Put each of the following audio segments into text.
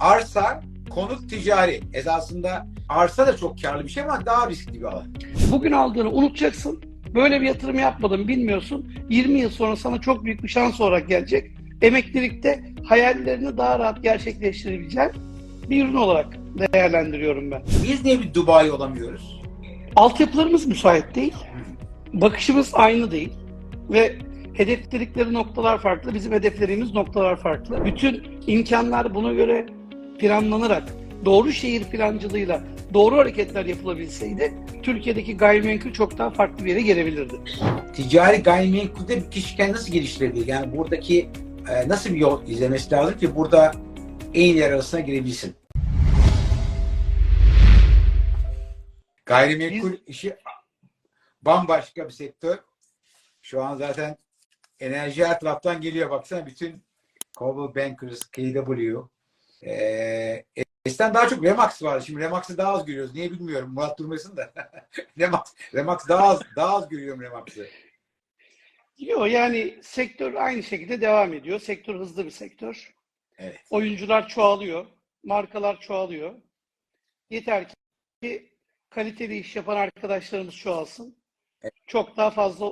arsa, konut ticari. Esasında arsa da çok karlı bir şey ama daha riskli bir alan. Bugün aldığını unutacaksın. Böyle bir yatırım yapmadın bilmiyorsun. 20 yıl sonra sana çok büyük bir şans olarak gelecek. Emeklilikte hayallerini daha rahat gerçekleştirebileceğin bir ürün olarak değerlendiriyorum ben. Biz niye bir Dubai olamıyoruz? Altyapılarımız müsait değil. Bakışımız aynı değil. Ve hedefledikleri noktalar farklı. Bizim hedeflerimiz noktalar farklı. Bütün imkanlar buna göre planlanarak doğru şehir plancılığıyla doğru hareketler yapılabilseydi Türkiye'deki gayrimenkul çok daha farklı bir yere gelebilirdi. Ticari gayrimenkulde bir kişiken nasıl geliştirebilir? Yani buradaki e, nasıl bir yol izlemesi lazım ki burada en yer arasına girebilsin? Gayrimenkul işi bambaşka bir sektör. Şu an zaten enerji her taraftan geliyor. Baksana bütün Coldwell Bankers, KW. Ee, eskiden daha çok Remax vardı. Şimdi Remax'ı daha az görüyoruz. Niye bilmiyorum. Murat durmasın da. Remax, Remax daha az, daha az görüyorum Remax'ı. Yok yani sektör aynı şekilde devam ediyor. Sektör hızlı bir sektör. Evet. Oyuncular çoğalıyor. Markalar çoğalıyor. Yeter ki kaliteli iş yapan arkadaşlarımız çoğalsın. Çok daha fazla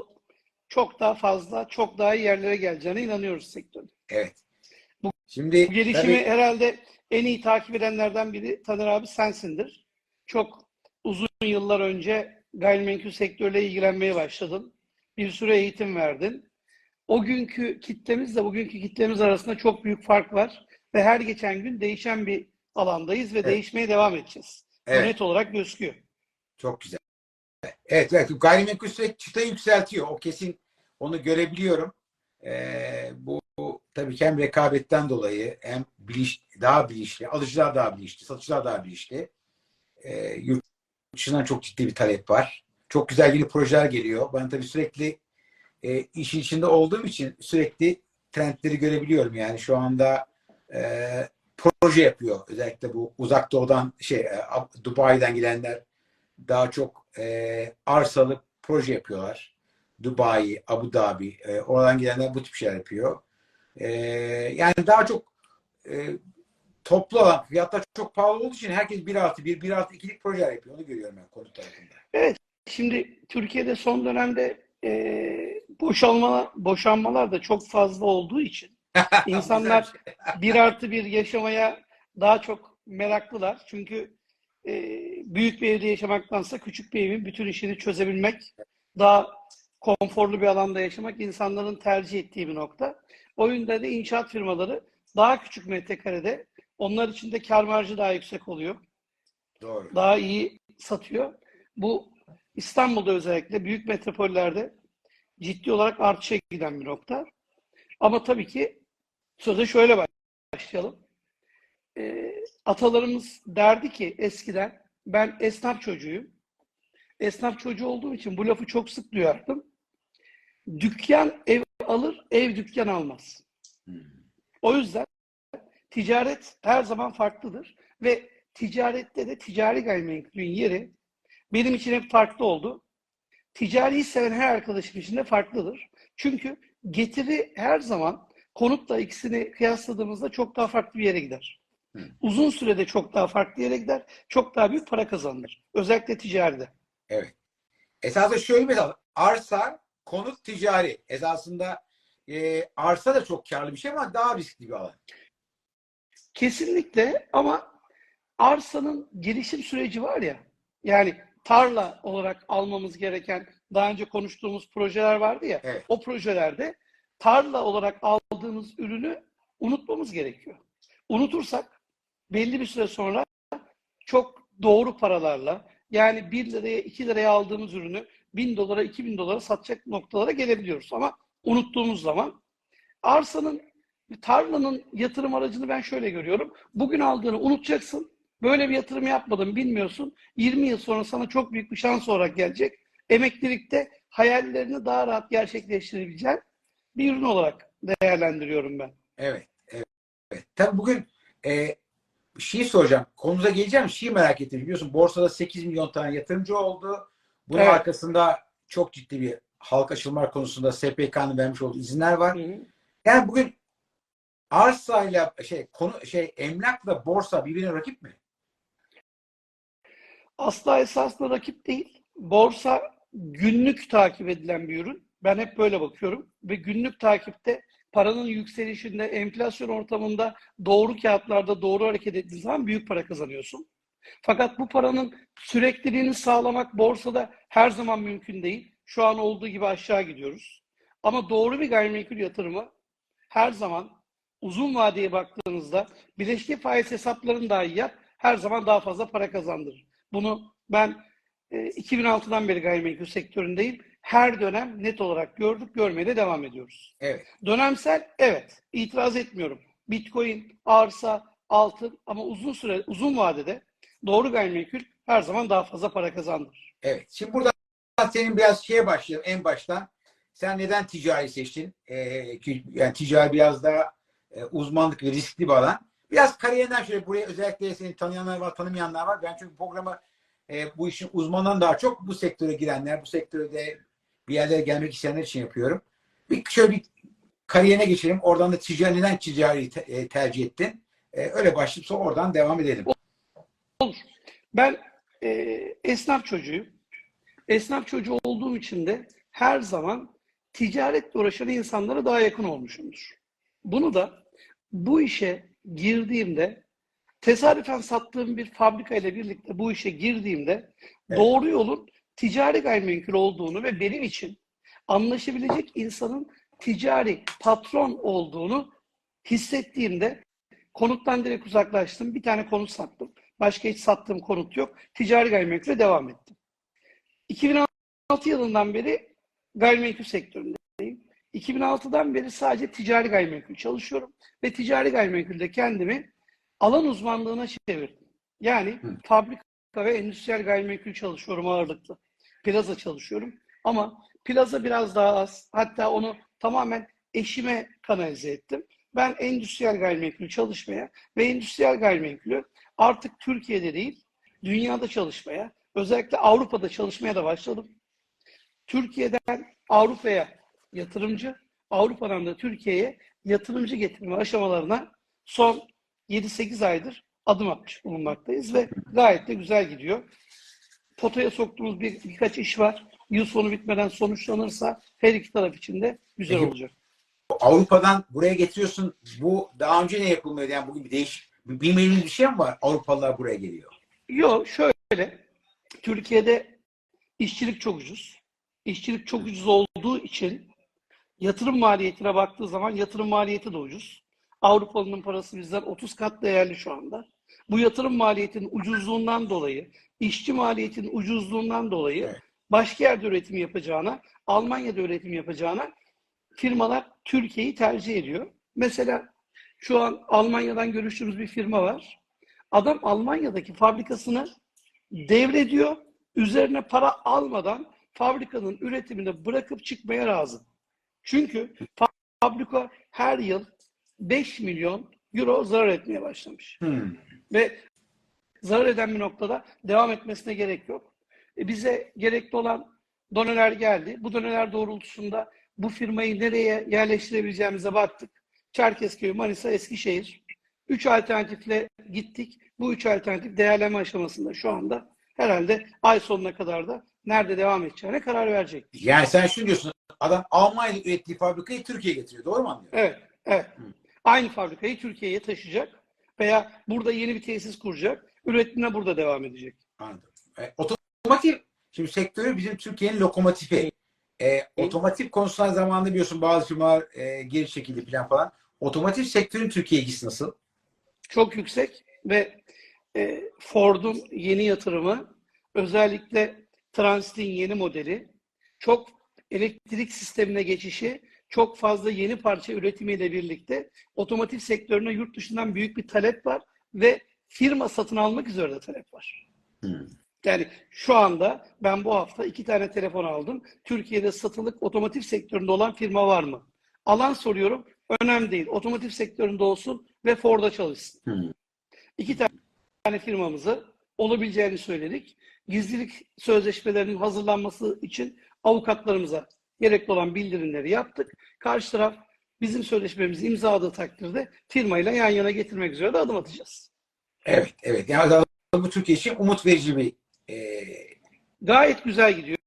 çok daha fazla, çok daha iyi yerlere geleceğine inanıyoruz sektörün. Evet. Şimdi Bu gelişimi tabii- herhalde en iyi takip edenlerden biri Taner abi sensindir. Çok uzun yıllar önce gayrimenkul sektörüyle ilgilenmeye başladın. Bir süre eğitim verdin. O günkü kitlemizle bugünkü kitlemiz arasında çok büyük fark var. Ve her geçen gün değişen bir alandayız ve Evet. değişmeye devam edeceğiz. Bu evet, net olarak gözüküyor. çok güzel. Evet, evet. Gayrimenkul çıtayı yükseltiyor. O kesin onu görebiliyorum. Ee, bu, bu tabii ki hem rekabetten dolayı hem bilinç, daha bilinçli, alıcılar daha bilinçli, satıcılar daha bilinçli. Ee, yurt dışından çok ciddi bir talep var. Çok güzel yeni projeler geliyor. Ben tabii sürekli e, işin içinde olduğum için sürekli trendleri görebiliyorum. Yani şu anda e, proje yapıyor. Özellikle bu uzak doğudan şey e, Dubai'den gelenler daha çok e, arsalı proje yapıyorlar. Dubai, Abu Dhabi, e, oradan gelenler bu tip şeyler yapıyor. E, yani daha çok e, toplu alan, fiyatlar çok pahalı olduğu için herkes bir artı bir, bir artı ikilik projeler yapıyor. Onu görüyorum ben konut tarafında. Şimdi Türkiye'de son dönemde e, boşalma, boşanmalar da çok fazla olduğu için İnsanlar şey. bir artı bir yaşamaya daha çok meraklılar. Çünkü e, büyük bir evde yaşamaktansa küçük bir evin bütün işini çözebilmek, daha konforlu bir alanda yaşamak insanların tercih ettiği bir nokta. O yüzden de inşaat firmaları daha küçük metrekarede onlar için de kar marjı daha yüksek oluyor. Doğru. Daha iyi satıyor. Bu İstanbul'da özellikle büyük metropollerde ciddi olarak artışa giden bir nokta. Ama tabii ki söze şöyle başlayalım. Ee, atalarımız derdi ki eskiden ben esnaf çocuğuyum. Esnaf çocuğu olduğum için bu lafı çok sık duyardım. Dükkan ev alır, ev dükkan almaz. Hmm. O yüzden ticaret her zaman farklıdır ve ticarette de ticari gayrimenkulün yeri benim için hep farklı oldu. Ticariyi seven her arkadaşım için de farklıdır. Çünkü getiri her zaman konutla ikisini kıyasladığımızda çok daha farklı bir yere gider. Hı. Uzun sürede çok daha farklı yere gider. Çok daha büyük para kazanılır. Özellikle ticaride. Evet. Esasında şöyle mesela arsa, konut ticari. Esasında e, arsa da çok karlı bir şey ama daha riskli bir alan. Kesinlikle ama arsanın gelişim süreci var ya yani tarla olarak almamız gereken daha önce konuştuğumuz projeler vardı ya Evet. o projelerde tarla olarak aldığımız ürünü unutmamız gerekiyor. Unutursak belli bir süre sonra çok doğru paralarla yani 1 liraya 2 liraya aldığımız ürünü 1000 dolara 2000 dolara satacak noktalara gelebiliyoruz. Ama unuttuğumuz zaman arsanın tarlanın yatırım aracını ben şöyle görüyorum. Bugün aldığını unutacaksın. Böyle bir yatırım yapmadın bilmiyorsun. 20 yıl sonra sana çok büyük bir şans olarak gelecek. Emeklilikte hayallerini daha rahat gerçekleştirebileceğin bir ürün olarak değerlendiriyorum ben. Evet. Evet. evet. Tabii bugün e, bir şey soracağım. Konuza geleceğim. Şeyi merak ettim. Biliyorsun borsada 8 milyon tane yatırımcı oldu. Bunun Evet. arkasında çok ciddi bir halka açılma konusunda SPK'nın vermiş olduğu izinler var. Yani bugün arsayla şey konu şey emlakla borsa birbirine rakip mi? Asla esasında rakip değil. Borsa günlük takip edilen bir ürün. Ben hep böyle bakıyorum ve günlük takipte paranın yükselişinde, enflasyon ortamında doğru kağıtlarda doğru hareket ettiğin zaman büyük para kazanıyorsun. Fakat bu paranın sürekliliğini sağlamak borsada her zaman mümkün değil. Şu an olduğu gibi aşağı gidiyoruz. Ama doğru bir gayrimenkul yatırımı her zaman uzun vadeye baktığınızda bileşke faiz hesaplarını dahi yap, her zaman daha fazla para kazandırır. Bunu ben e, 2006'dan beri gayrimenkul sektöründeyim. Her dönem net olarak gördük, görmeye de devam ediyoruz. Evet. Dönemsel evet, itiraz etmiyorum. Bitcoin, arsa, altın ama uzun süre, uzun vadede doğru gayrimenkul her zaman daha fazla para kazandırır. Evet. Şimdi burada senin biraz şeye başlayalım en baştan. Sen neden ticari seçtin? Ee, ki- yani ticari biraz daha e, uzmanlık ve riskli bir alan. Biraz kariyerinden şöyle buraya özellikle seni tanıyanlar var, tanımayanlar var. Ben çünkü programı e, bu işin uzmanından daha çok bu sektöre girenler, bu sektörde bir yerlere gelmek isteyenler için yapıyorum. Bir şöyle bir kariyerine geçelim. Oradan da ticari neden ticari te- e, tercih ettin? E, öyle başlayıp sonra oradan devam edelim. Ben e, esnaf çocuğuyum. Esnaf çocuğu olduğum için de her zaman ticaretle uğraşan insanlara daha yakın olmuşumdur. Bunu da bu işe girdiğimde tesadüfen sattığım bir fabrika ile birlikte bu işe girdiğimde Evet. doğru yolun ticari gayrimenkul olduğunu ve benim için anlaşabilecek insanın ticari patron olduğunu hissettiğimde konuttan direkt uzaklaştım. Bir tane konut sattım. Başka hiç sattığım konut yok. Ticari gayrimenkule devam ettim. 2006 yılından beri gayrimenkul sektöründeyim. 2006'dan beri sadece ticari gayrimenkul çalışıyorum ve ticari gayrimenkulde kendimi alan uzmanlığına çevirdim. Yani Hı. fabrika ve endüstriyel gayrimenkul çalışıyorum ağırlıklı. Plaza çalışıyorum ama plaza biraz daha az. Hatta onu tamamen eşime kanalize ettim. Ben endüstriyel gayrimenkul çalışmaya ve endüstriyel gayrimenkulü artık Türkiye'de değil, dünyada çalışmaya, özellikle Avrupa'da çalışmaya da başladım. Türkiye'den Avrupa'ya yatırımcı, Avrupa'dan da Türkiye'ye yatırımcı getirme aşamalarına son 7-8 aydır adım atmış bulunmaktayız ve gayet de güzel gidiyor. Potaya soktuğumuz bir, birkaç iş var. Yıl sonu bitmeden sonuçlanırsa her iki taraf için de güzel Peki, olacak. Avrupa'dan buraya getiriyorsun. Bu daha önce ne yapılmıyordu? Yani bugün bir değiş bir bilmediğimiz bir şey mi var? Avrupalılar buraya geliyor. Yok şöyle, Türkiye'de işçilik çok ucuz. İşçilik çok ucuz olduğu için yatırım maliyetine baktığı zaman yatırım maliyeti de ucuz. Avrupalı'nın parası bizden 30 kat değerli şu anda. Bu yatırım maliyetinin ucuzluğundan dolayı, işçi maliyetinin ucuzluğundan dolayı Evet. başka yerde üretim yapacağına, Almanya'da üretim yapacağına firmalar Türkiye'yi tercih ediyor. Mesela şu an Almanya'dan görüştüğümüz bir firma var. Adam Almanya'daki fabrikasını devrediyor. Üzerine para almadan fabrikanın üretimini bırakıp çıkmaya razı. Çünkü fa- fabrika her yıl 5 milyon euro zarar etmeye başlamış. Hmm. Ve zarar eden bir noktada devam etmesine gerek yok. E bize gerekli olan doneler geldi. Bu doneler doğrultusunda bu firmayı nereye yerleştirebileceğimize baktık. Çerkezköy, Manisa, Eskişehir. Üç alternatifle gittik. Bu üç alternatif değerleme aşamasında şu anda. Herhalde ay sonuna kadar da nerede devam edeceğine karar verecek. Yani sen şunu diyorsun. Adam Almanya'da ürettiği fabrikayı Türkiye'ye getiriyor. Doğru mu anlıyorum? Evet, evet. Hı. Aynı fabrikayı Türkiye'ye taşıyacak veya burada yeni bir tesis kuracak. Üretimine burada devam edecek. Anladım. E, otomotiv şimdi sektörü bizim Türkiye'nin lokomotifi. E, otomotiv konusunda zamanında biliyorsun bazı firmalar e, geri çekildi falan falan. Otomotiv sektörün Türkiye ilgisi nasıl? Çok yüksek ve e, Ford'un yeni yatırımı özellikle Transit'in yeni modeli çok elektrik sistemine geçişi çok fazla yeni parça üretimiyle birlikte otomotiv sektörüne yurt dışından büyük bir talep var ve firma satın almak üzere de talep var. Hmm. Yani şu anda ben bu hafta iki tane telefon aldım. Türkiye'de satılık otomotiv sektöründe olan firma var mı? Alan soruyorum. Önemli değil. Otomotiv sektöründe olsun ve Ford'a çalışsın. Hmm. İki tane firmamızı olabileceğini söyledik. Gizlilik sözleşmelerinin hazırlanması için avukatlarımıza gerekli olan bildirimleri yaptık. Karşı taraf bizim sözleşmemizi imzaladığı takdirde firmayla yan yana getirmek üzere de adım atacağız. Evet, evet. Yani bu Türkiye için umut verici bir e, Gayet güzel gidiyor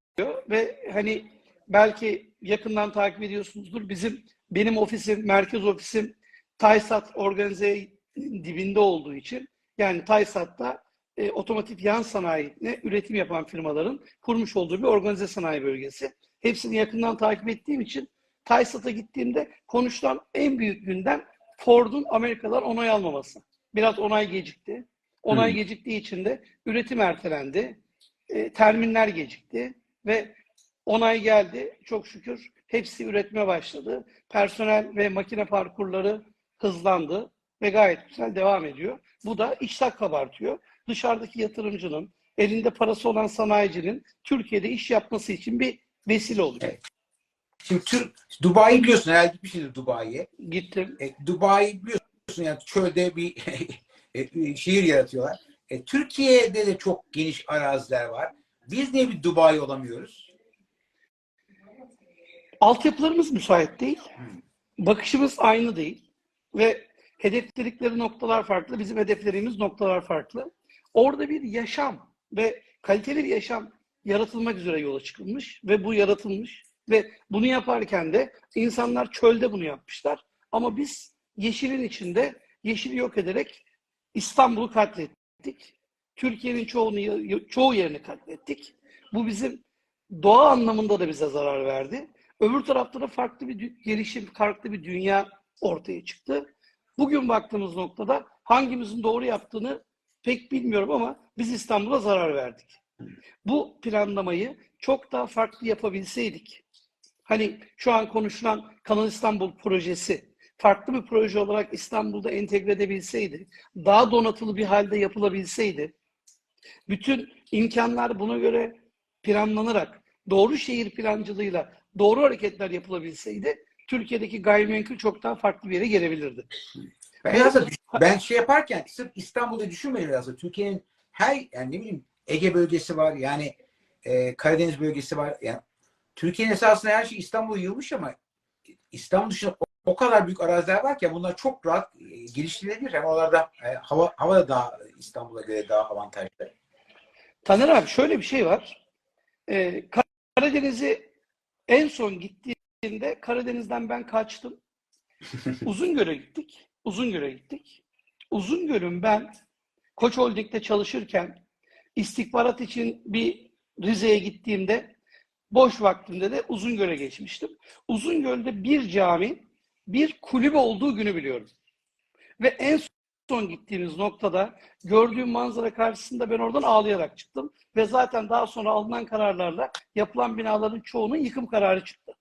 ve hani belki yakından takip ediyorsunuzdur. Bizim benim ofisim, merkez ofisim Taysat organize dibinde olduğu için yani Taysat'ta e, otomotiv yan sanayine üretim yapan firmaların kurmuş olduğu bir organize sanayi bölgesi. Hepsini yakından takip ettiğim için Taysat'a gittiğimde konuşulan en büyük gündem Ford'un Amerikalılar onay almaması. Biraz onay gecikti. Onay Hmm. geciktiği için de üretim ertelendi. E, terminler gecikti ve onay geldi. Çok şükür hepsi üretmeye başladı. Personel ve makine parkurları hızlandı ve gayet güzel devam ediyor. Bu da iştah kabartıyor. Dışarıdaki yatırımcının, elinde parası olan sanayicinin Türkiye'de iş yapması için bir vesile oluyor. Evet. Şimdi Türk, Dubai'yi biliyorsun herhalde gitmişsindir Dubai'ye. Gittim. E, Dubai biliyorsun yani çölde bir e, şehir yaratıyorlar. E, Türkiye'de de çok geniş araziler var. Biz niye bir Dubai olamıyoruz? Altyapılarımız müsait değil. Bakışımız aynı değil. Ve hedefledikleri noktalar farklı. Bizim hedeflerimiz noktalar farklı. Orada bir yaşam ve kaliteli bir yaşam yaratılmak üzere yola çıkılmış ve bu yaratılmış ve bunu yaparken de insanlar çölde bunu yapmışlar. Ama biz yeşilin içinde yeşili yok ederek İstanbul'u katlettik. Türkiye'nin çoğunu, çoğu yerini katlettik. Bu bizim doğa anlamında da bize zarar verdi. Öbür tarafta da farklı bir gelişim, farklı bir dünya ortaya çıktı. Bugün baktığımız noktada hangimizin doğru yaptığını pek bilmiyorum ama biz İstanbul'a zarar verdik. Bu planlamayı çok daha farklı yapabilseydik, hani şu an konuşulan Kanal İstanbul projesi farklı bir proje olarak İstanbul'da entegre edebilseydi, daha donatılı bir halde yapılabilseydi, bütün imkanlar buna göre planlanarak doğru şehir plancılığıyla doğru hareketler yapılabilseydi Türkiye'deki gayrimenkul çok daha farklı bir yere gelebilirdi. Ben, biraz da ben şey yaparken sırf İstanbul'da düşünmedim biraz da. Türkiye'nin her yani ne bileyim Ege bölgesi var yani e, Karadeniz bölgesi var. Yani Türkiye'nin esasında her şey İstanbul'a yığılmış ama İstanbul dışında o, kadar büyük araziler var ki bunlar çok rahat e, geliştirilebilir. Hem oralarda e, hava, hava da daha İstanbul'a göre daha avantajlı. Taner abi şöyle bir şey var. Ee, Karadeniz'i en son gittiğinde Karadeniz'den ben kaçtım. Uzungöl'e gittik. Uzungöl'e gittik. Uzungöl'ün ben Koç Holding'de çalışırken istihbarat için bir Rize'ye gittiğimde boş vaktimde de Uzungöl'e geçmiştim. Uzungöl'de bir cami, bir kulübe olduğu günü biliyorum. Ve en son gittiğimiz noktada gördüğüm manzara karşısında ben oradan ağlayarak çıktım. Ve zaten daha sonra alınan kararlarla yapılan binaların çoğunun yıkım kararı çıktı.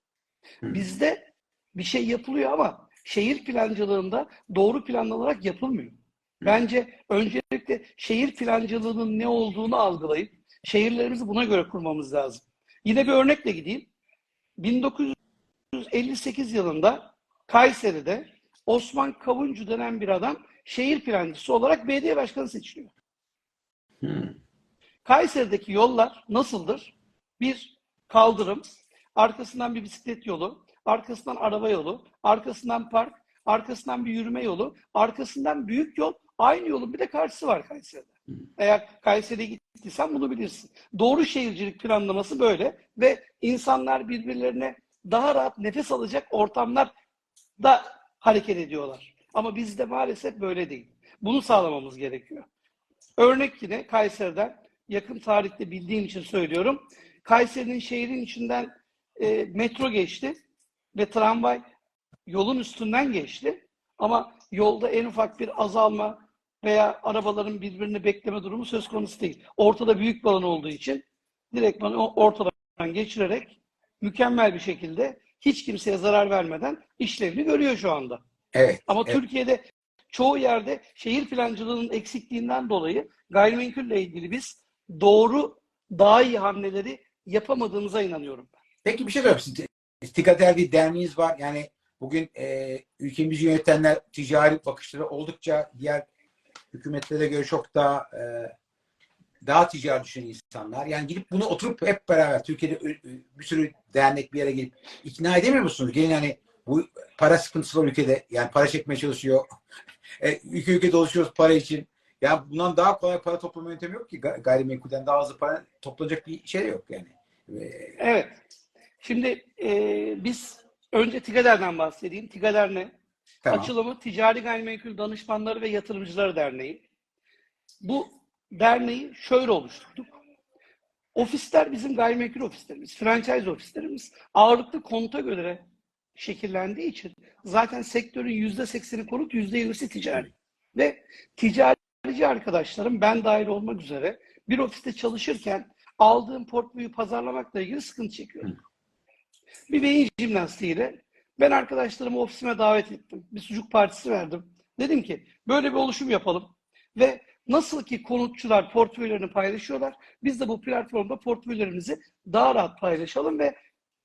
Bizde bir şey yapılıyor ama şehir plancılığında doğru planlanarak yapılmıyor. Bence öncelikle şehir plancılığının ne olduğunu algılayıp şehirlerimizi buna göre kurmamız lazım. Yine bir örnekle gideyim. 1958 yılında Kayseri'de Osman Kavuncu denen bir adam şehir plancısı olarak belediye başkanı seçiliyor. Hmm. Kayseri'deki yollar nasıldır? Bir kaldırım, arkasından bir bisiklet yolu, arkasından araba yolu, arkasından park, arkasından bir yürüme yolu, arkasından büyük yol, aynı yolun bir de karşısı var Kayseri'de. Eğer Kayseri'ye gittiysen bunu bilirsin. Doğru şehircilik planlaması böyle ve insanlar birbirlerine daha rahat nefes alacak ortamlar da hareket ediyorlar. Ama bizde maalesef böyle değil. Bunu sağlamamız gerekiyor. Örnek yine Kayseri'den yakın tarihte bildiğim için söylüyorum. Kayseri'nin şehrin içinden e, metro geçti ve tramvay yolun üstünden geçti. Ama yolda en ufak bir azalma veya arabaların birbirini bekleme durumu söz konusu değil. Ortada büyük bir alan olduğu için direktman ortadan geçirerek mükemmel bir şekilde hiç kimseye zarar vermeden işlevini görüyor şu anda. Evet. Ama evet. Türkiye'de çoğu yerde şehir plancılığının eksikliğinden dolayı gayrimenkulle ilgili biz doğru, daha iyi hamleleri yapamadığımıza inanıyorum. Peki bir şey sorayım. İstikat Erdi derneğiniz var. Yani bugün e, ülkemizi yönetenler ticari bakışları oldukça diğer hükümetlere göre çok daha e, daha ticari düşünen insanlar. Yani gidip bunu oturup hep beraber Türkiye'de bir sürü dernek bir yere gelip ikna edemiyor musunuz? Gelin hani Bu para sıkıntısı var ülkede. Yani para çekmeye çalışıyor. E, ülke ülke dolaşıyoruz para için. Yani bundan daha kolay para toplama yöntemi yok ki. Ga- Gayrimenkulden daha hızlı para toplanacak bir şey yok yani. E, Evet. Şimdi e, biz önce TİGADER'den bahsedeyim. TİGADER ne? tamam. Açılımı Ticari Gayrimenkul Danışmanları ve Yatırımcıları Derneği. Bu derneği şöyle oluşturduk. Ofisler bizim gayrimenkul ofislerimiz, franchise ofislerimiz ağırlıklı konuta göre şekillendiği için zaten sektörün yüzde sekseni konut, yüzde yirmisi ticari. Ve ticarici arkadaşlarım ben dahil olmak üzere bir ofiste çalışırken aldığım portföyü pazarlamakla ilgili sıkıntı çekiyorum. Bir beyin jimnastiğiyle ben arkadaşlarımı ofisime davet ettim. Bir sucuk partisi verdim. Dedim ki böyle bir oluşum yapalım ve nasıl ki konutçular portföylerini paylaşıyorlar biz de bu platformda portföylerimizi daha rahat paylaşalım ve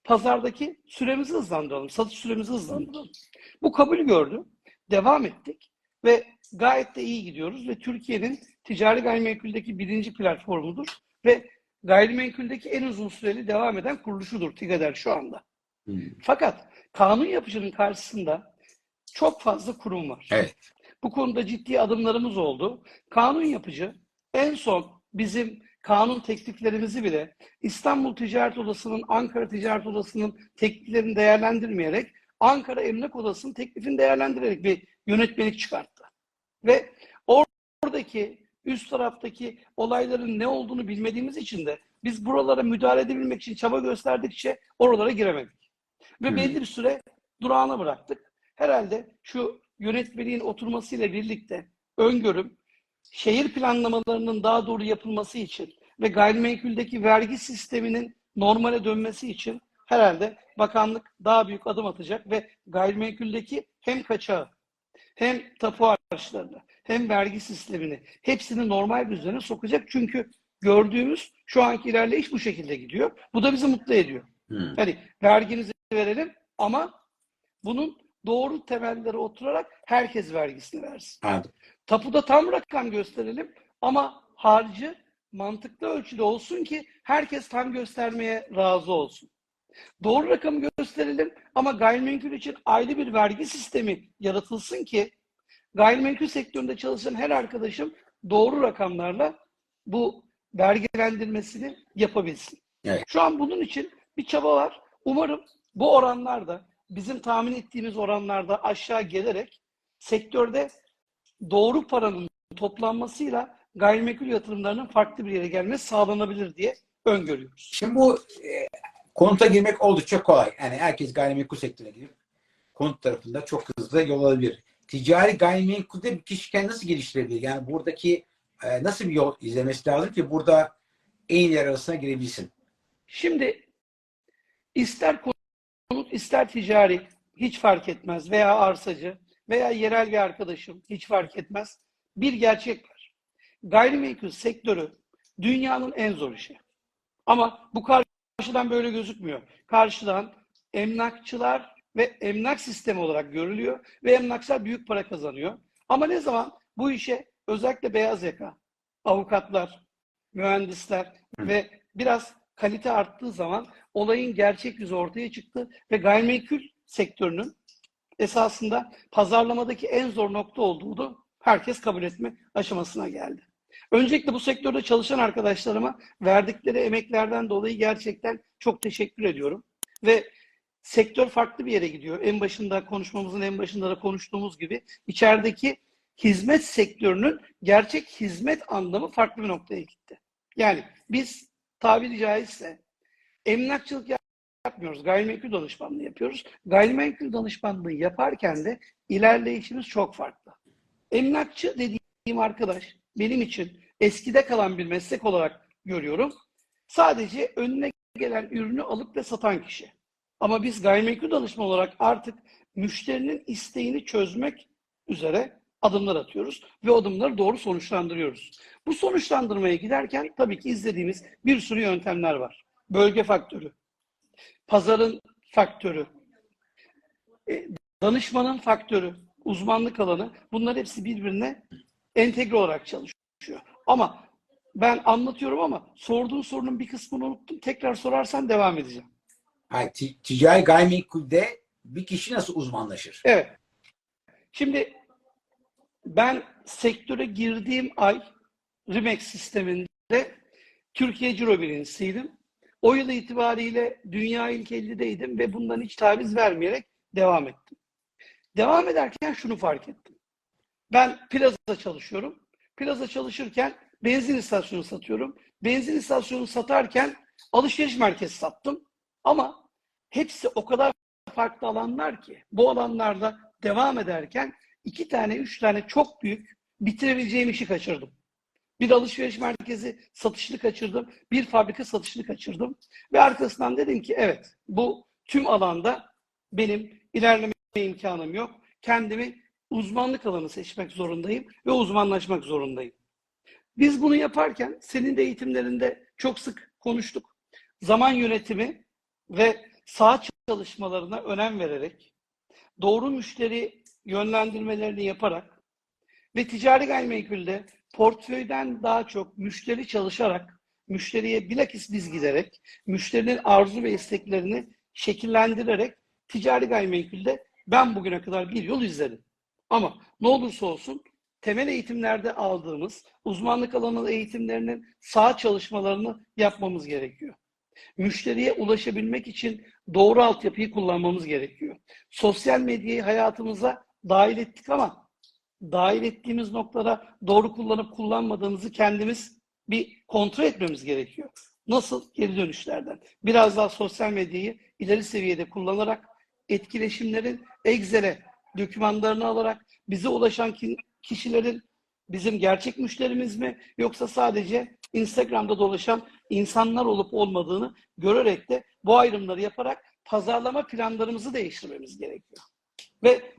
pazardaki süremizi hızlandıralım, satış süremizi hızlandıralım. Bu kabul gördü. Devam ettik ve gayet de iyi gidiyoruz ve Türkiye'nin ticari gayrimenkuldeki birinci platformudur ve gayrimenkuldeki en uzun süreli devam eden kuruluşudur TİGADER şu anda. Hmm. Fakat kanun yapıcının karşısında çok fazla kurum var. Evet. Bu konuda ciddi adımlarımız oldu. Kanun yapıcı en son bizim kanun tekliflerimizi bile İstanbul Ticaret Odası'nın, Ankara Ticaret Odası'nın tekliflerini değerlendirmeyerek Ankara Emlak Odası'nın teklifini değerlendirerek bir yönetmelik çıkarttı. Ve oradaki üst taraftaki olayların ne olduğunu bilmediğimiz için de biz buralara müdahale edebilmek için çaba gösterdikçe oralara giremedik. Ve Hmm. belli bir süre durağına bıraktık. Herhalde şu yönetmeliğin oturmasıyla birlikte öngörüm şehir planlamalarının daha doğru yapılması için ve gayrimenkuldeki vergi sisteminin normale dönmesi için herhalde bakanlık daha büyük adım atacak ve gayrimenkuldeki hem kaçağı hem tapu harçlarını hem vergi sistemini hepsini normal bir düzene sokacak. Çünkü gördüğümüz şu anki ilerleyiş bu şekilde gidiyor. Bu da bizi mutlu ediyor. Hmm. Hani vergimizi verelim ama bunun doğru temelleri oturarak herkes vergisini versin. Anladım. Tapuda tam rakam gösterelim ama harcı mantıklı ölçüde olsun ki herkes tam göstermeye razı olsun. Doğru rakamı gösterelim ama gayrimenkul için ayrı bir vergi sistemi yaratılsın ki gayrimenkul sektöründe çalışan her arkadaşım doğru rakamlarla bu vergilendirmesini yapabilsin. Evet. Şu an bunun için bir çaba var. Umarım bu oranlarda bizim tahmin ettiğimiz oranlarda aşağı gelerek sektörde doğru paranın toplanmasıyla gayrimenkul yatırımlarının farklı bir yere gelmesi sağlanabilir diye öngörüyoruz. Şimdi bu e, konuta girmek oldukça kolay. Yani herkes gayrimenkul sektörüne girip konut tarafında çok hızlı yol alabilir. Ticari gayrimenkulde bir kişi kendini nasıl geliştirebilir? Yani buradaki e, nasıl bir yol izlemesi lazım ki burada en iyiler arasına girebilsin? Şimdi ister ister ticari hiç fark etmez veya arsacı veya yerel bir arkadaşım hiç fark etmez. Bir gerçek var. Gayrimenkul sektörü dünyanın en zor işi. Ama bu karşıdan böyle gözükmüyor. Karşıdan emlakçılar ve emlak sistemi olarak görülüyor ve emlakçılar büyük para kazanıyor. Ama ne zaman bu işe özellikle beyaz yaka, avukatlar, mühendisler ve biraz kalite arttığı zaman olayın gerçek yüzü ortaya çıktı ve gayrimenkul sektörünün esasında pazarlamadaki en zor nokta olduğunu herkes kabul etme aşamasına geldi. Öncelikle bu sektörde çalışan arkadaşlarıma verdikleri emeklerden dolayı gerçekten çok teşekkür ediyorum. Ve sektör farklı bir yere gidiyor. En başında konuşmamızın en başında da konuştuğumuz gibi içerideki hizmet sektörünün gerçek hizmet anlamı farklı bir noktaya gitti. Yani biz tabiri caizse emlakçılık yapmıyoruz. Gayrimenkul danışmanlığı yapıyoruz. Gayrimenkul danışmanlığı yaparken de ilerleyişimiz çok farklı. Emlakçı dediğim arkadaş benim için eskide kalan bir meslek olarak görüyorum. Sadece önüne gelen ürünü alıp ve satan kişi. Ama biz gayrimenkul danışman olarak artık müşterinin isteğini çözmek üzere adımlar atıyoruz ve adımları doğru sonuçlandırıyoruz. Bu sonuçlandırmaya giderken tabii ki izlediğimiz bir sürü yöntemler var. Bölge faktörü, pazarın faktörü, e, danışmanın faktörü, uzmanlık alanı bunlar hepsi birbirine entegre olarak çalışıyor. Ama ben anlatıyorum ama sorduğun sorunun bir kısmını unuttum. Tekrar sorarsan devam edeceğim. Ti- ticari gayrimenkulde bir kişi nasıl uzmanlaşır? Evet. Şimdi ben sektöre girdiğim ay Rimex sisteminde Türkiye Ciro birincisiydim. O yıl itibariyle dünya ilk 50'deydim ve bundan hiç taviz vermeyerek devam ettim. Devam ederken şunu fark ettim. Ben plazada çalışıyorum. Plaza çalışırken benzin istasyonu satıyorum. Benzin istasyonu satarken alışveriş merkezi sattım. Ama hepsi o kadar farklı alanlar ki bu alanlarda devam ederken iki tane, üç tane çok büyük bitirebileceğim işi kaçırdım. Bir alışveriş merkezi satışını kaçırdım. Bir fabrika satışını kaçırdım. Ve arkasından dedim ki evet bu tüm alanda benim ilerleme imkanım yok. Kendimi uzmanlık alanı seçmek zorundayım ve uzmanlaşmak zorundayım. Biz bunu yaparken senin de eğitimlerinde çok sık konuştuk. Zaman yönetimi ve saat çalışmalarına önem vererek, doğru müşteri yönlendirmelerini yaparak ve ticari gayrimenkulde portföyden daha çok müşteri çalışarak, müşteriye bilakis biz giderek, müşterinin arzu ve isteklerini şekillendirerek ticari gayrimenkulde ben bugüne kadar bir yol izledim. Ama ne olursa olsun temel eğitimlerde aldığımız uzmanlık alanı eğitimlerinin sağ çalışmalarını yapmamız gerekiyor. Müşteriye ulaşabilmek için doğru altyapıyı kullanmamız gerekiyor. Sosyal medyayı hayatımıza dahil ettik ama dahil ettiğimiz noktada doğru kullanıp kullanmadığımızı kendimiz bir kontrol etmemiz gerekiyor. Nasıl? Geri dönüşlerden. Biraz daha sosyal medyayı ileri seviyede kullanarak etkileşimlerin Excel'e dokümanlarını alarak bize ulaşan ki- kişilerin bizim gerçek müşterimiz mi yoksa sadece Instagram'da dolaşan insanlar olup olmadığını görerek de bu ayrımları yaparak pazarlama planlarımızı değiştirmemiz gerekiyor. Ve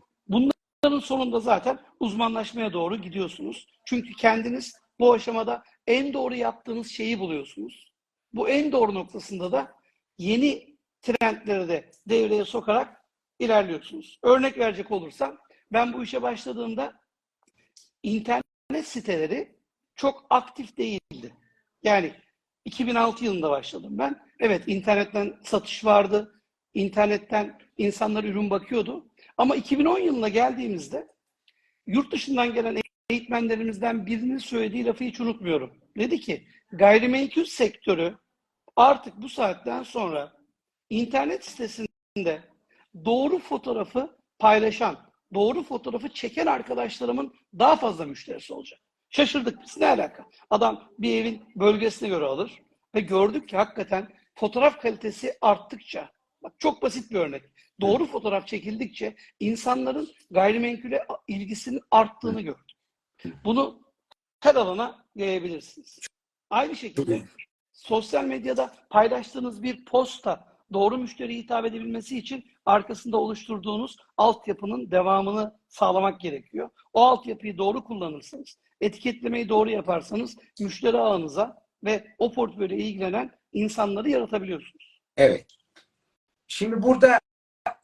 bunların sonunda zaten uzmanlaşmaya doğru gidiyorsunuz. Çünkü kendiniz bu aşamada en doğru yaptığınız şeyi buluyorsunuz. Bu en doğru noktasında da yeni trendleri de devreye sokarak ilerliyorsunuz. Örnek verecek olursam ben bu işe başladığımda internet siteleri çok aktif değildi. Yani 2006 yılında başladım ben. Evet internetten satış vardı. İnternetten insanlar ürün bakıyordu. Ama 2010 yılına geldiğimizde yurt dışından gelen eğitmenlerimizden birinin söylediği lafı hiç unutmuyorum. Dedi ki gayrimenkul sektörü artık bu saatten sonra internet sitesinde doğru fotoğrafı paylaşan, doğru fotoğrafı çeken arkadaşlarımın daha fazla müşterisi olacak. Şaşırdık biz. Ne alaka? Adam bir evin bölgesine göre alır ve gördük ki hakikaten fotoğraf kalitesi arttıkça, bak çok basit bir örnek. Doğru fotoğraf çekildikçe insanların gayrimenkule ilgisinin arttığını gördük. Bunu her alana yayabilirsiniz. Aynı şekilde sosyal medyada paylaştığınız bir posta doğru müşteriye hitap edebilmesi için arkasında oluşturduğunuz altyapının devamını sağlamak gerekiyor. O altyapıyı doğru kullanırsanız, etiketlemeyi doğru yaparsanız müşteri ağınıza ve o portföyle ilgilenen insanları yaratabiliyorsunuz. Evet. Şimdi burada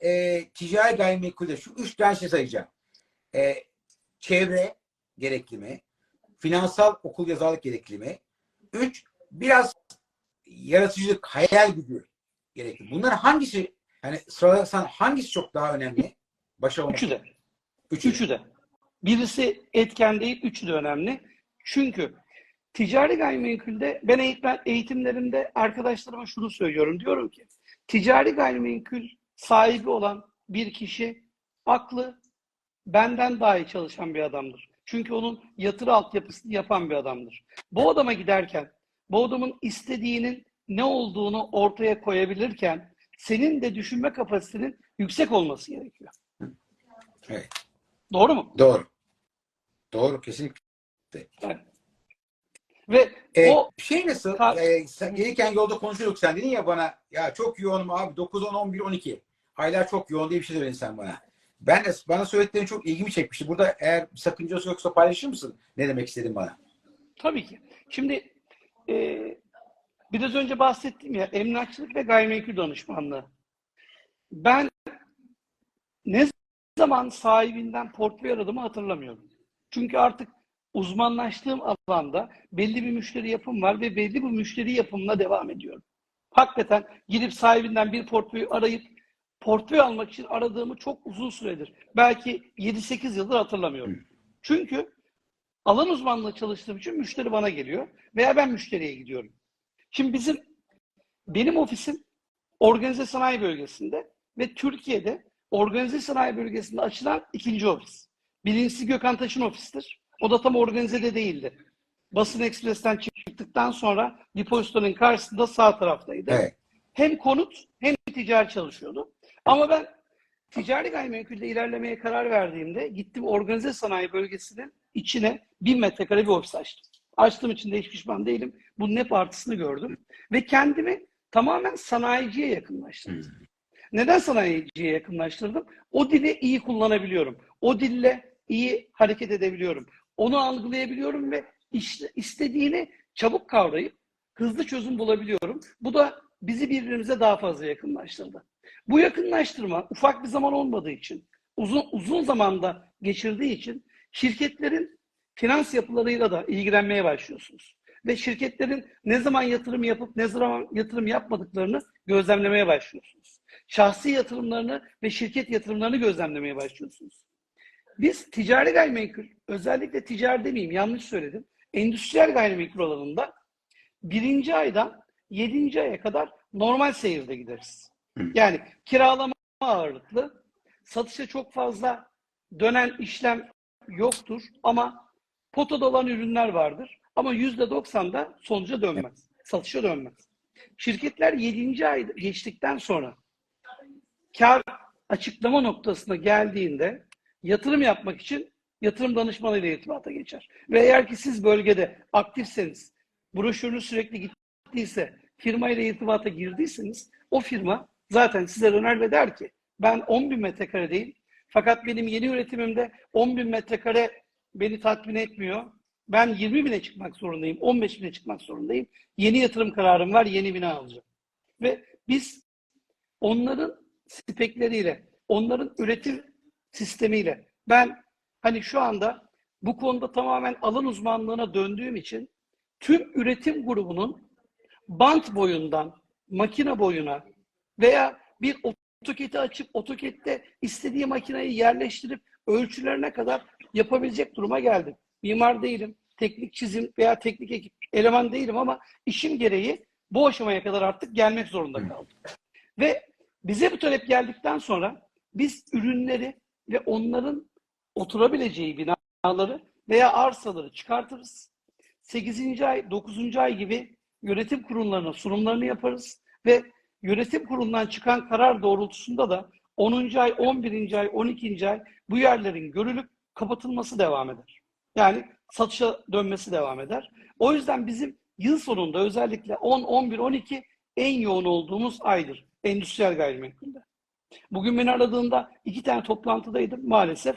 e, ticari gayrimenkulde şu üç tane şey sayacağım. E, çevre gerekli mi? Finansal okul yazarlık gerekli mi? Üç, biraz yaratıcılık, hayal gücü gerekli. Bunlar hangisi, hani sıralarsan hangisi çok daha önemli? Başa. Üçü de. Üçü. Üçü de. Birisi etken değil, üçü de önemli. Çünkü ticari gayrimenkulde ben eğitmen, eğitimlerimde arkadaşlarıma şunu söylüyorum. Diyorum ki ticari gayrimenkul sahibi olan bir kişi aklı benden daha iyi çalışan bir adamdır. Çünkü onun yatırı altyapısını yapan bir adamdır. Bu adama giderken bu adamın istediğinin ne olduğunu ortaya koyabilirken senin de düşünme kapasitenin yüksek olması gerekiyor. Evet. Doğru mu? Doğru. Doğru, kesinlikle. Ve E, o şey nasıl? E, sen gelirken yolda konuşuyorduk sen dedin ya bana ya çok yoğunum abi 9 10 11 12. Aylar çok yoğun diye bir şey söyledin sen bana. Ben de bana söylediklerin çok ilgimi çekmişti. Burada eğer sakıncası yoksa paylaşır mısın? Ne demek istedin bana? Tabii ki. Şimdi e, biraz önce bahsettim ya emlakçılık ve gayrimenkul danışmanlığı. Ben ne zaman sahibinden portföy aradığımı hatırlamıyorum. Çünkü artık uzmanlaştığım alanda belli bir müşteri yapım var ve belli bu müşteri yapımına devam ediyorum. Hakikaten gidip sahibinden bir portföyü arayıp portföy almak için aradığımı çok uzun süredir. Belki 7-8 yıldır hatırlamıyorum. Çünkü alan uzmanlığı çalıştığım için müşteri bana geliyor veya ben müşteriye gidiyorum. Şimdi bizim benim ofisim organize sanayi bölgesinde ve Türkiye'de organize sanayi bölgesinde açılan ikinci ofis. Birincisi Gökhan Taş'ın ofisidir. O da tam organizede değildi. Basın Ekspres'ten çıktıktan sonra depozitonun karşısında sağ taraftaydı. Evet. Hem konut hem ticari çalışıyordu. Ama ben ticari gayrimenkulde ilerlemeye karar verdiğimde gittim organize sanayi bölgesinin içine bin metrekare bir ofis açtım. Açtığım için de hiç pişman değilim. Bunun hep artısını gördüm. Ve kendimi tamamen sanayiciye yakınlaştırdım. Neden sanayiciye yakınlaştırdım? O dili iyi kullanabiliyorum. O dille iyi hareket edebiliyorum. Onu algılayabiliyorum ve işte istediğini çabuk kavrayıp hızlı çözüm bulabiliyorum. Bu da bizi birbirimize daha fazla yakınlaştırdı. Bu yakınlaştırma ufak bir zaman olmadığı için, uzun uzun zamanda geçirdiği için şirketlerin finans yapılarıyla da ilgilenmeye başlıyorsunuz. Ve şirketlerin ne zaman yatırım yapıp ne zaman yatırım yapmadıklarını gözlemlemeye başlıyorsunuz. Şahsi yatırımlarını ve şirket yatırımlarını gözlemlemeye başlıyorsunuz. Biz ticari gayrimenkul, özellikle ticari demeyeyim yanlış söyledim. Endüstriyel gayrimenkul alanında birinci aydan yedinci aya kadar normal seyirde gideriz. Yani kiralama ağırlıklı, satışa çok fazla dönen işlem yoktur ama potada olan ürünler vardır. Ama yüzde da sonuca dönmez. Satışa dönmez. Şirketler 7. ay geçtikten sonra kar açıklama noktasına geldiğinde yatırım yapmak için yatırım danışmanıyla irtibata geçer. Ve eğer ki siz bölgede aktifseniz, broşürünüz sürekli gittiyse, firma ile irtibata girdiyseniz o firma zaten size döner ve der ki ben 10 bin metrekaredeyim fakat benim yeni üretimimde 10 bin metrekare beni tatmin etmiyor. Ben 20 bine çıkmak zorundayım, 15 bine çıkmak zorundayım. Yeni yatırım kararım var, yeni bina alacağım. Ve biz onların spekleriyle, onların üretim sistemiyle ben hani şu anda bu konuda tamamen alan uzmanlığına döndüğüm için tüm üretim grubunun bant boyundan makine boyuna veya bir otoketi açıp otokette istediği makineyi yerleştirip ölçülerine kadar yapabilecek duruma geldim. Mimar değilim, teknik çizim veya teknik ekip eleman değilim ama işim gereği bu aşamaya kadar artık gelmek zorunda kaldım. Ve bize bu talep geldikten sonra biz ürünleri ve onların oturabileceği binaları veya arsaları çıkartırız. 8. ay, 9. ay gibi yönetim kurullarına sunumlarını yaparız ve yönetim kurulundan çıkan karar doğrultusunda da 10. ay, 11. ay, 12. ay bu yerlerin görülüp kapatılması devam eder. Yani satışa dönmesi devam eder. O yüzden bizim yıl sonunda özellikle 10, 11, 12 en yoğun olduğumuz aydır endüstriyel gayrimenkulde. Bugün beni aradığında iki tane toplantıdaydım maalesef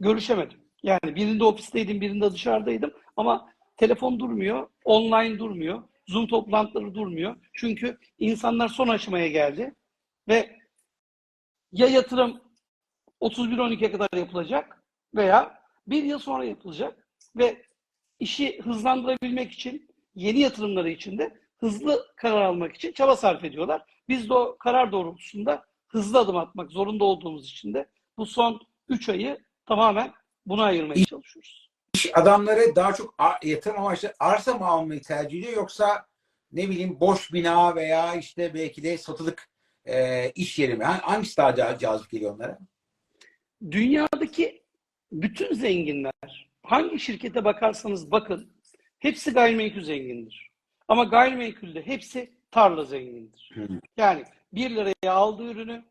görüşemedim. Yani birinde ofisteydim, birinde dışarıdaydım ama telefon durmuyor, online durmuyor, Zoom toplantıları durmuyor. Çünkü insanlar son aşamaya geldi ve ya yatırım 31-12'ye kadar yapılacak veya bir yıl sonra yapılacak ve işi hızlandırabilmek için yeni yatırımları için de hızlı karar almak için çaba sarf ediyorlar. Biz de o karar doğrultusunda hızlı adım atmak zorunda olduğumuz için de bu son 3 ayı tamamen buna ayırmaya çalışıyoruz. Adamları daha çok yatırım amaçlı arsa mı almayı tercih ediyor yoksa ne bileyim boş bina veya işte belki de satılık e, iş yeri mi? Ha- Hangisi daha ca- cazip geliyor onlara? Dünyadaki bütün zenginler hangi şirkete bakarsanız bakın hepsi gayrimenkul zengindir. Ama gayrimenkulde hepsi tarla zengindir. Hı. Yani 1 liraya aldığı ürünü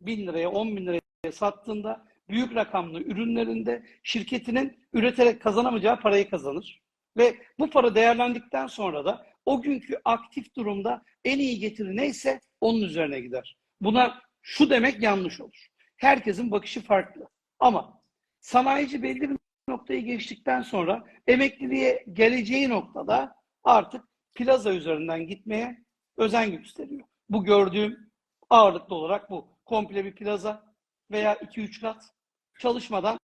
1000 liraya 10 bin liraya sattığında büyük rakamlı ürünlerinde şirketinin üreterek kazanamayacağı parayı kazanır. Ve bu para değerlendikten sonra da o günkü aktif durumda en iyi getiri neyse onun üzerine gider. Buna şu demek yanlış olur. Herkesin bakışı farklı. Ama sanayici belli bir noktayı geçtikten sonra emekliliğe geleceği noktada artık plaza üzerinden gitmeye özen gösteriyor. Bu gördüğüm ağırlıklı olarak bu. Komple bir plaza veya 2-3 kat çalışmadan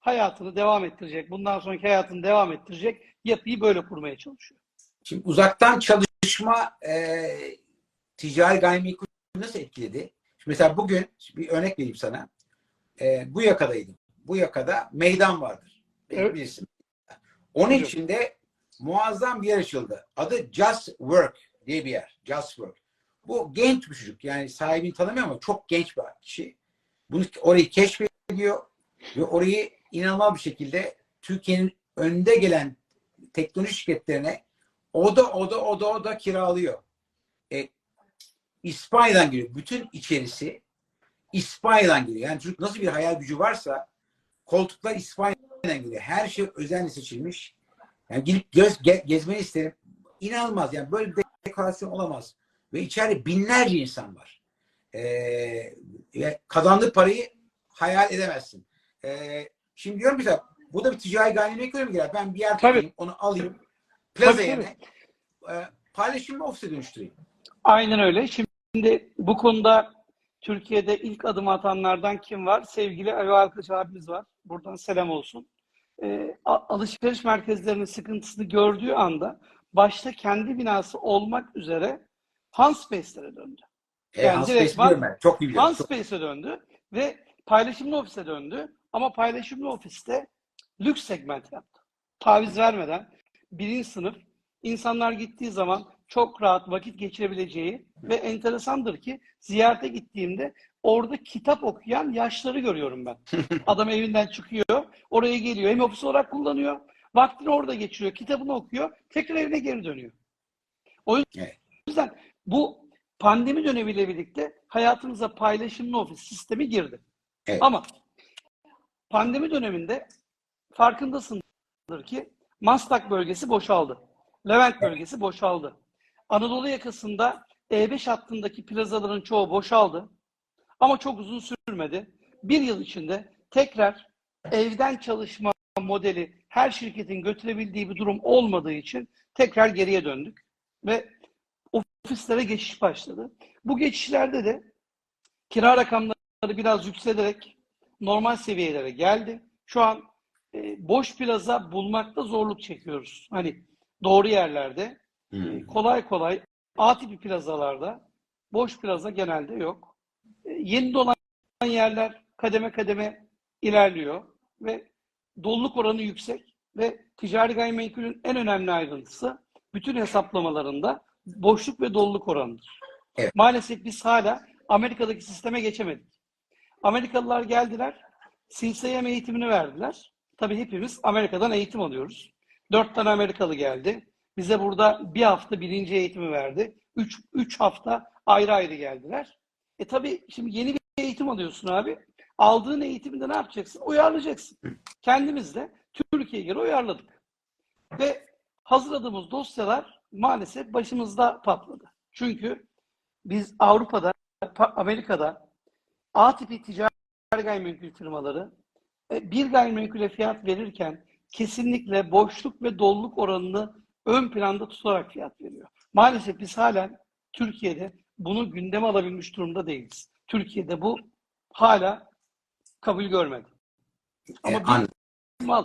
hayatını devam ettirecek, bundan sonraki hayatını devam ettirecek yapıyı böyle kurmaya çalışıyor. Şimdi uzaktan çalışma e, ticari gayrimenkul nasıl etkiledi? Şimdi mesela bugün bir örnek vereyim sana. Ee, bu yakadaydım. Bu yakada meydan vardır. Evet. Bilirsin. Onun Biliyorum. içinde muazzam bir yer açıldı. Adı Just Work diye bir yer. Just Work. Bu genç bir çocuk. Yani sahibini tanımıyor ama çok genç bir kişi. Bunu orayı keşfediyor ve orayı inanılmaz bir şekilde Türkiye'nin önde gelen teknoloji şirketlerine oda oda oda oda kiralıyor. E, İspanya'dan geliyor. Bütün içerisi İspanya'dan geliyor. Yani çocuk nasıl bir hayal gücü varsa koltuklar İspanya'dan geliyor. Her şey özenle seçilmiş. Yani gidip göz, ge- gezmeni isterim. İnanılmaz. Yani böyle bir dekorasyon olamaz. Ve içeride binlerce insan var. Ee, kazandığı parayı hayal edemezsin. Ee, şimdi diyorum mesela bu da bir ticari gayrimenkul mi girer? Ben bir yer tutayım, onu alayım. Plaza yerine e, paylaşımlı ofise dönüştüreyim. Aynen öyle. Şimdi bu konuda Türkiye'de ilk adım atanlardan kim var? Sevgili Ali Alkış abimiz var. Buradan selam olsun. A- alışveriş merkezlerinin sıkıntısını gördüğü anda başta kendi binası olmak üzere Hanspace'lere döndü. E, Yani Hans direkt Bey'i biliyorum ben. Çok iyi Hanspace'e döndü ve paylaşımlı ofise döndü. Ama paylaşımlı ofiste lüks segment yaptı. Taviz vermeden birinci sınıf insanlar gittiği zaman çok rahat vakit geçirebileceği ve enteresandır ki ziyarete gittiğimde orada kitap okuyan yaşları görüyorum ben. Adam evinden çıkıyor, oraya geliyor, hem ofis olarak kullanıyor, vaktini orada geçiriyor, kitabını okuyor, tekrar evine geri dönüyor. O yüzden bu pandemi dönemiyle birlikte hayatımıza paylaşımlı ofis sistemi girdi. Evet. Ama pandemi döneminde farkındasındır ki Maslak bölgesi boşaldı. Levent bölgesi boşaldı. Anadolu yakasında E5 hattındaki plazaların çoğu boşaldı. Ama çok uzun sürmedi. Bir yıl içinde tekrar evden çalışma modeli her şirketin götürebildiği bir durum olmadığı için tekrar geriye döndük. Ve ofislere geçiş başladı. Bu geçişlerde de kira rakamları biraz yükselerek normal seviyelere geldi. Şu an e, boş plaza bulmakta zorluk çekiyoruz. Hani doğru yerlerde Hmm. kolay kolay A tipi plazalarda boş plaza genelde yok. E, Yeni dolan yerler kademe kademe ilerliyor ve doluluk oranı yüksek ve ticari gayrimenkulün en önemli ayrıntısı bütün hesaplamalarında boşluk ve doluluk oranıdır. Evet. Maalesef biz hala Amerika'daki sisteme geçemedik. Amerikalılar geldiler, CSM eğitimini verdiler. Tabii hepimiz Amerika'dan eğitim alıyoruz. Dört tane Amerikalı geldi. Bize burada bir hafta birinci eğitimi verdi. Üç, üç hafta ayrı ayrı geldiler. E tabii şimdi yeni bir eğitim alıyorsun abi. Aldığın eğitimi de ne yapacaksın? Uyarlayacaksın. Kendimiz de Türkiye'ye göre uyarladık. Ve hazırladığımız dosyalar maalesef başımızda patladı. Çünkü biz Avrupa'da, Pa- Amerika'da A tipi ticari gayrimenkul firmaları e, bir gayrimenkule fiyat verirken kesinlikle boşluk ve doluluk oranını ön planda tutarak fiyat veriyor. Maalesef biz halen Türkiye'de bunu gündeme alabilmiş durumda değiliz. Türkiye'de bu hala kabul görmedi. Ama E, bir mal,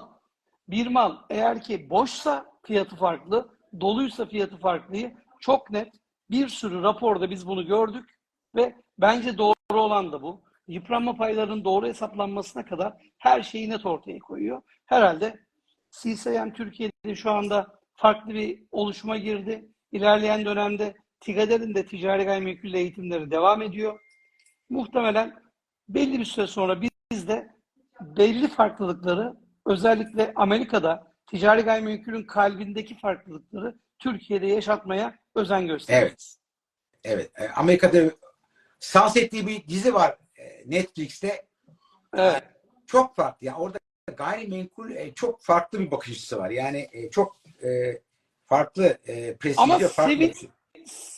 bir mal eğer ki boşsa fiyatı farklı, doluysa fiyatı farklı. Çok net bir sürü raporda biz bunu gördük ve bence doğru olan da bu. Yıpranma paylarının doğru hesaplanmasına kadar her şeyi net ortaya koyuyor. Herhalde CSM Türkiye'de şu anda farklı bir oluşuma girdi. İlerleyen dönemde TİGADER'in de ticari gayrimenkul eğitimleri devam ediyor. Muhtemelen belli bir süre sonra biz de belli farklılıkları özellikle Amerika'da ticari gayrimenkulün kalbindeki farklılıkları Türkiye'de yaşatmaya özen göstereceğiz. Evet. E, Amerika'da Sunset diye bir dizi var e, Netflix'te. Evet. Çok farklı. Yani orada gayrimenkul e, çok farklı bir bakış açısı var. Yani e, çok e, farklı e, prestijli Ama farklı. sevin-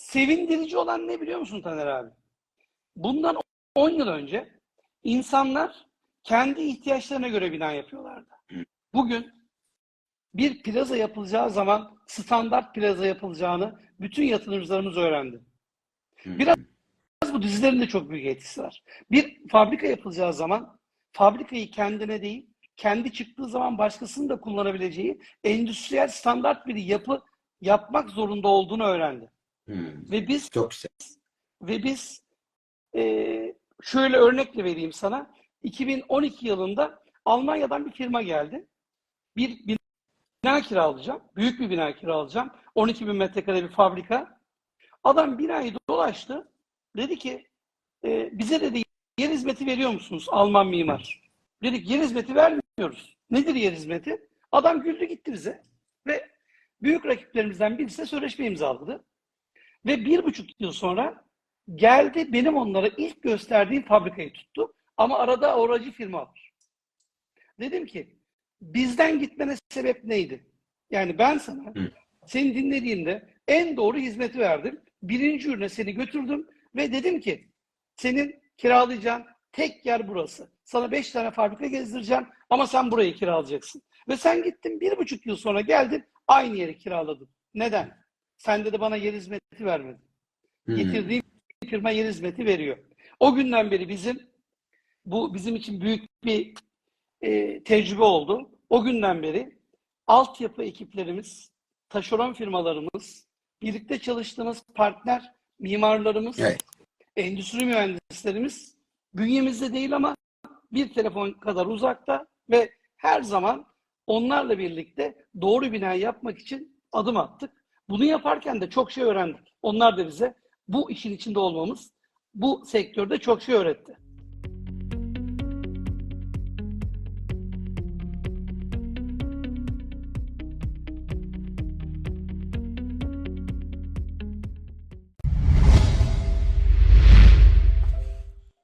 sevindirici olan ne biliyor musun Taner abi? Bundan 10 yıl önce insanlar kendi ihtiyaçlarına göre bina yapıyorlardı. Bugün bir plaza yapılacağı zaman standart plaza yapılacağını bütün yatırımcılarımız öğrendi. Biraz bu dizilerin de çok büyük etkisi var. Bir fabrika yapılacağı zaman fabrikayı kendine değil, kendi çıktığı zaman başkasının da kullanabileceği endüstriyel standart bir yapı yapmak zorunda olduğunu öğrendi. Hmm, Ve biz Çok güzel. ve biz Ee, şöyle örnekle vereyim sana. 2012 yılında Almanya'dan bir firma geldi. Bir bina kiralayacağım. Büyük bir bina kiralayacağım. 12 bin metrekare bir fabrika. Adam binayı dolaştı. Dedi ki e, bize dedi yer hizmeti veriyor musunuz Alman mimar? Dedik yer hizmeti vermiyoruz. Nedir yer hizmeti? Adam güldü gitti bize. Ve büyük rakiplerimizden birisi sözleşme imzaladı. Ve bir buçuk yıl sonra geldi benim onlara ilk gösterdiğim fabrikayı tuttu. Ama arada oracı firma var. Dedim ki bizden gitmene sebep neydi? Yani ben sana Hı. seni dinlediğimde en doğru hizmeti verdim. Birinci ürüne seni götürdüm ve dedim ki senin kiralayacağın tek yer burası. Sana beş tane fabrika gezdireceğim ama sen burayı kiralayacaksın. Ve sen gittin bir buçuk yıl sonra geldin aynı yeri kiraladın. Neden? Sen de bana yer hizmeti vermedin. Hmm. Getirdiğin firma yer hizmeti veriyor. O günden beri bizim bu bizim için büyük bir e, tecrübe oldu. O günden beri altyapı ekiplerimiz, taşeron firmalarımız, birlikte çalıştığımız partner mimarlarımız, Evet. endüstri mühendislerimiz bünyemizde değil ama bir telefon kadar uzakta ve her zaman onlarla birlikte doğru binayı yapmak için adım attık. Bunu yaparken de çok şey öğrendik. Onlar da bize bu işin içinde olmamız bu sektörde çok şey öğretti.